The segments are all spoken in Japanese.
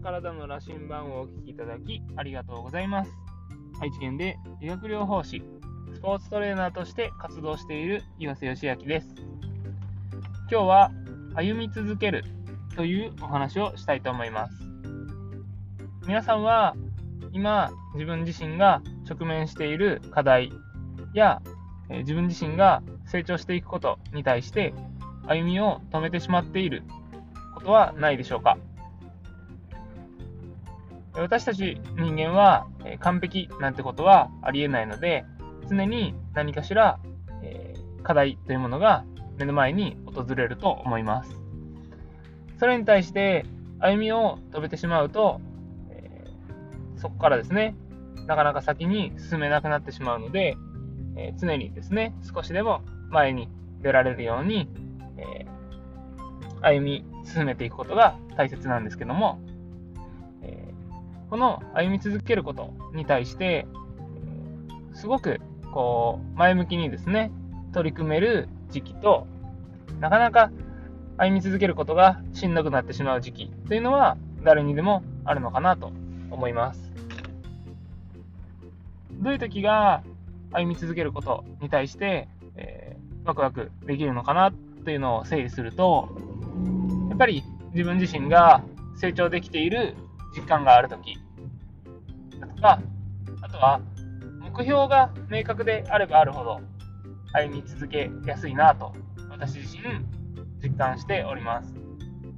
体の羅針盤をお聞きいただきありがとうございます。愛知県で理学療法士、スポーツトレーナーとして活動している岩瀬義明です。今日は歩み続けるというお話をしたいと思います。皆さんは今自分自身が直面している課題や自分自身が成長していくことに対して歩みを止めてしまっていることはないでしょうか？私たち人間は完璧なんてことはありえないので常に何かしら課題というものが目の前に訪れると思います。それに対して歩みを止めてしまうとそこからですねなかなか先に進めなくなってしまうので常にですね少しでも前に出られるように歩み進めていくことが大切なんですけどもこの歩み続けることに対して、すごくこう前向きにですね、取り組める時期と、なかなか歩み続けることがしんどくなってしまう時期というのは誰にでもあるのかなと思います。どういう時が歩み続けることに対して、えー、ワクワクできるのかなというのを整理すると、やっぱり自分自身が成長できている実感があるときだとか、あとは目標が明確であればあるほど歩み続けやすいなと私自身実感しております。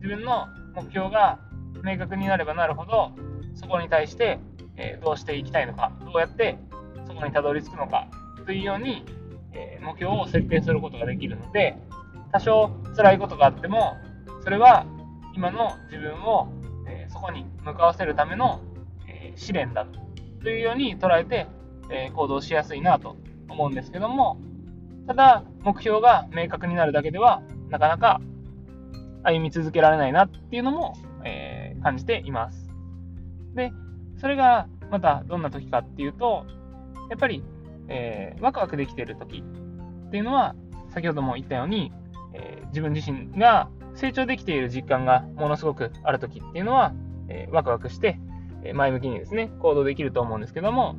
自分の目標が明確になればなるほどそこに対して、えどうしていきたいのか、どうやってそこにたどり着くのかというように、え目標を設定することができるので多少辛いことがあってもそれは今の自分をこに向かわせるための、えー、試練だというように捉えて、えー、行動しやすいなと思うんですけども、ただ、目標が明確になるだけでは、なかなか歩み続けられないなっていうのも、えー、感じています。で、それがまたどんな時かっていうと、やっぱり、えー、ワクワクできてる時っていうのは、先ほども言ったように、えー、自分自身が成長できている実感がものすごくある時っていうのは、えー、ワクワクして、前向きにですね、行動できると思うんですけども、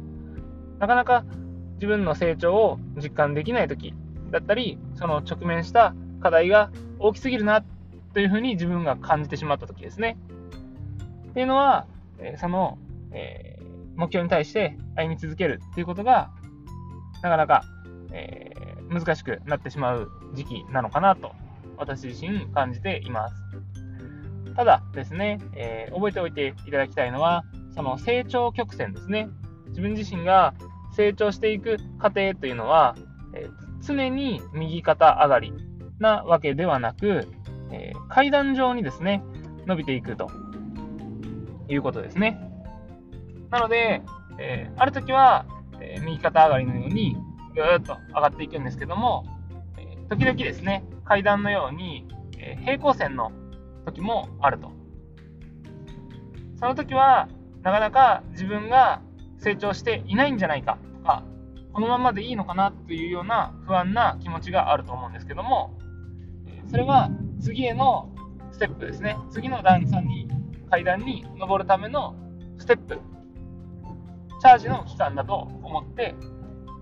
なかなか自分の成長を実感できない時だったり、その直面した課題が大きすぎるなというふうに自分が感じてしまった時ですね。っていうのは、その、えー、目標に対して歩み続けるっていうことが、なかなか、えー、難しくなってしまう時期なのかなと私自身感じています。ただですね、えー、覚えておいていただきたいのは、その成長曲線ですね。自分自身が成長していく過程というのは、えー、常に右肩上がりなわけではなく、えー、階段状にですね、伸びていくということですね。なので、えー、ある時は、え右肩上がりのようにぐーっと上がっていくんですけども、え時々ですね、階段のように、え平行線の時もあると。その時は、なかなか自分が成長していないんじゃないかとか、このままでいいのかなというような不安な気持ちがあると思うんですけども、それは次へのステップですね。次の段差に、階段に登るためのステップ、チャージの期間だと思って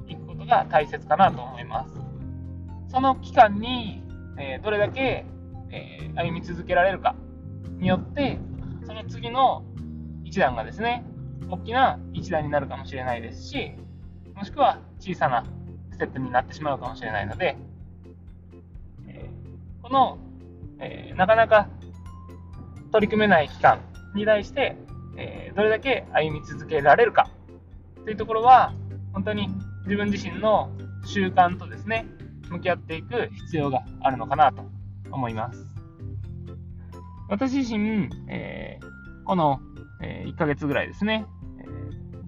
いくことが大切かなと思います。その期間にえ、どれだけ、えー、歩み続けられるかによって、その次の一段がですね、大きな一段になるかもしれないですし、もしくは小さなステップになってしまうかもしれないので、えー、この、えなかなか取り組めない期間に対して、えどれだけ歩み続けられるかというところは、本当に自分自身の習慣とですね、向き合っていく必要があるのかなと思います。私自身、えー、この、え、1ヶ月ぐらいですね、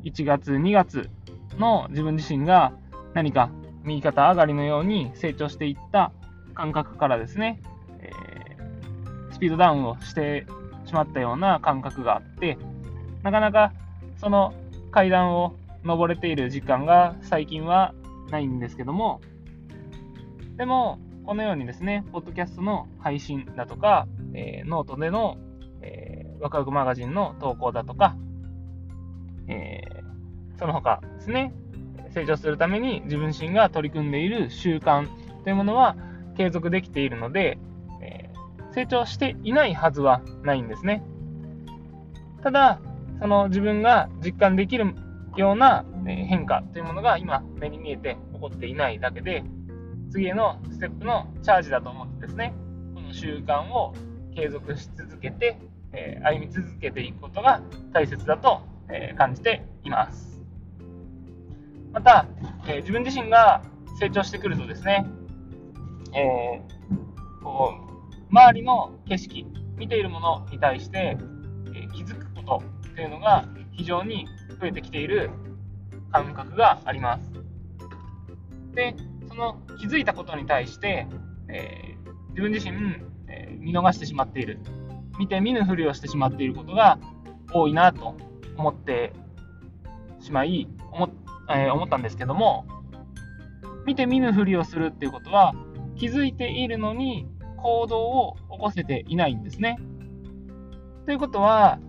1月、2月の自分自身が何か右肩上がりのように成長していった感覚からですね、えー、スピードダウンをしてしまったような感覚があって、なかなかその階段を登れている実感が最近はないんですけども、でも、このようにですね、ポッドキャストの配信だとか、えー、ノートでの、えー、ワクワクマガジンの投稿だとか、えー、その他ですね、成長するために自分自身が取り組んでいる習慣というものは継続できているので、え、成長していないはずはないんですね。ただ、その自分が実感できるような変化というものが今目に見えて起こっていないだけで、次のステップのチャージだと思ってですね、この習慣を継続し続けて、えー、歩み続けていくことが大切だと、え、感じています。また、え、自分自身が成長してくるとですね、えこう周りの景色、見ているものに対して、え気づくことというのが非常に増えてきている感覚があります。で、その気づいたことに対して、えー、自分自身、えー、見逃してしまっている、見て見ぬふりをしてしまっていることが多いなと思ってしまい、思,、えー、思ったんですけども、見て見ぬふりをするっていうことは、気づいているのに行動を起こせていないんですね。ということは、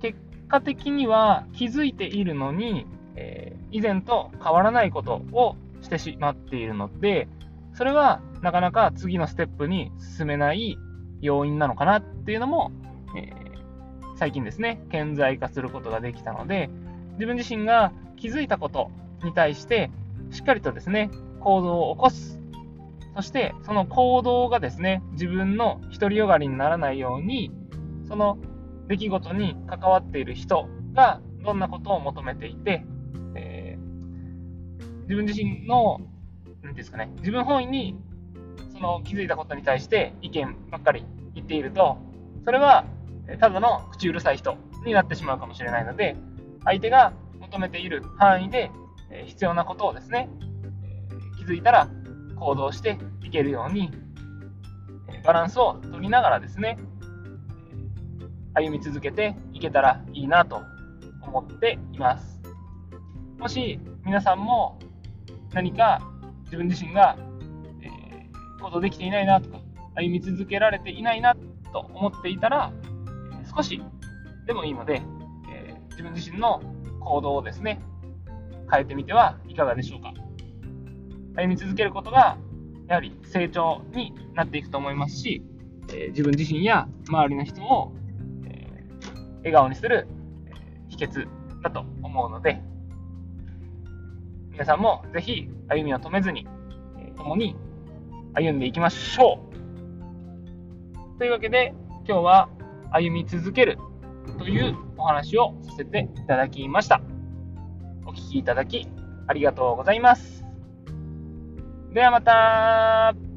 結果的には気づいているのに、えー、以前と変わらないことをしてしまっているので、それはなかなか次のステップに進めない要因なのかなっていうのも、えー、最近ですね、顕在化することができたので、自分自身が気づいたことに対して、しっかりとですね、行動を起こす。そして、その行動がですね、自分の独りよがりにならないように、その出来事に関わっている人がどんなことを求めていて、自分自身の、なんですかね、自分本位にその気づいたことに対して意見ばっかり言っていると、それはただの口うるさい人になってしまうかもしれないので、相手が求めている範囲で必要なことをですね、気づいたら行動していけるように、バランスを取りながらですね、歩み続けていけたらいいなと思っています。もし皆さんも何か自分自身が、えー、行動できていないなとか、歩み続けられていないなと思っていたら、少しでもいいので、えー、自分自身の行動をですね、変えてみてはいかがでしょうか。歩み続けることが、やはり成長になっていくと思いますし、え自分自身や周りの人を、えー笑顔にする、え秘訣だと思うので、皆さんもぜひ歩みを止めずに、え共に歩んでいきましょう。というわけで、今日は歩み続けるというお話をさせていただきました。お聴きいただきありがとうございます。ではまた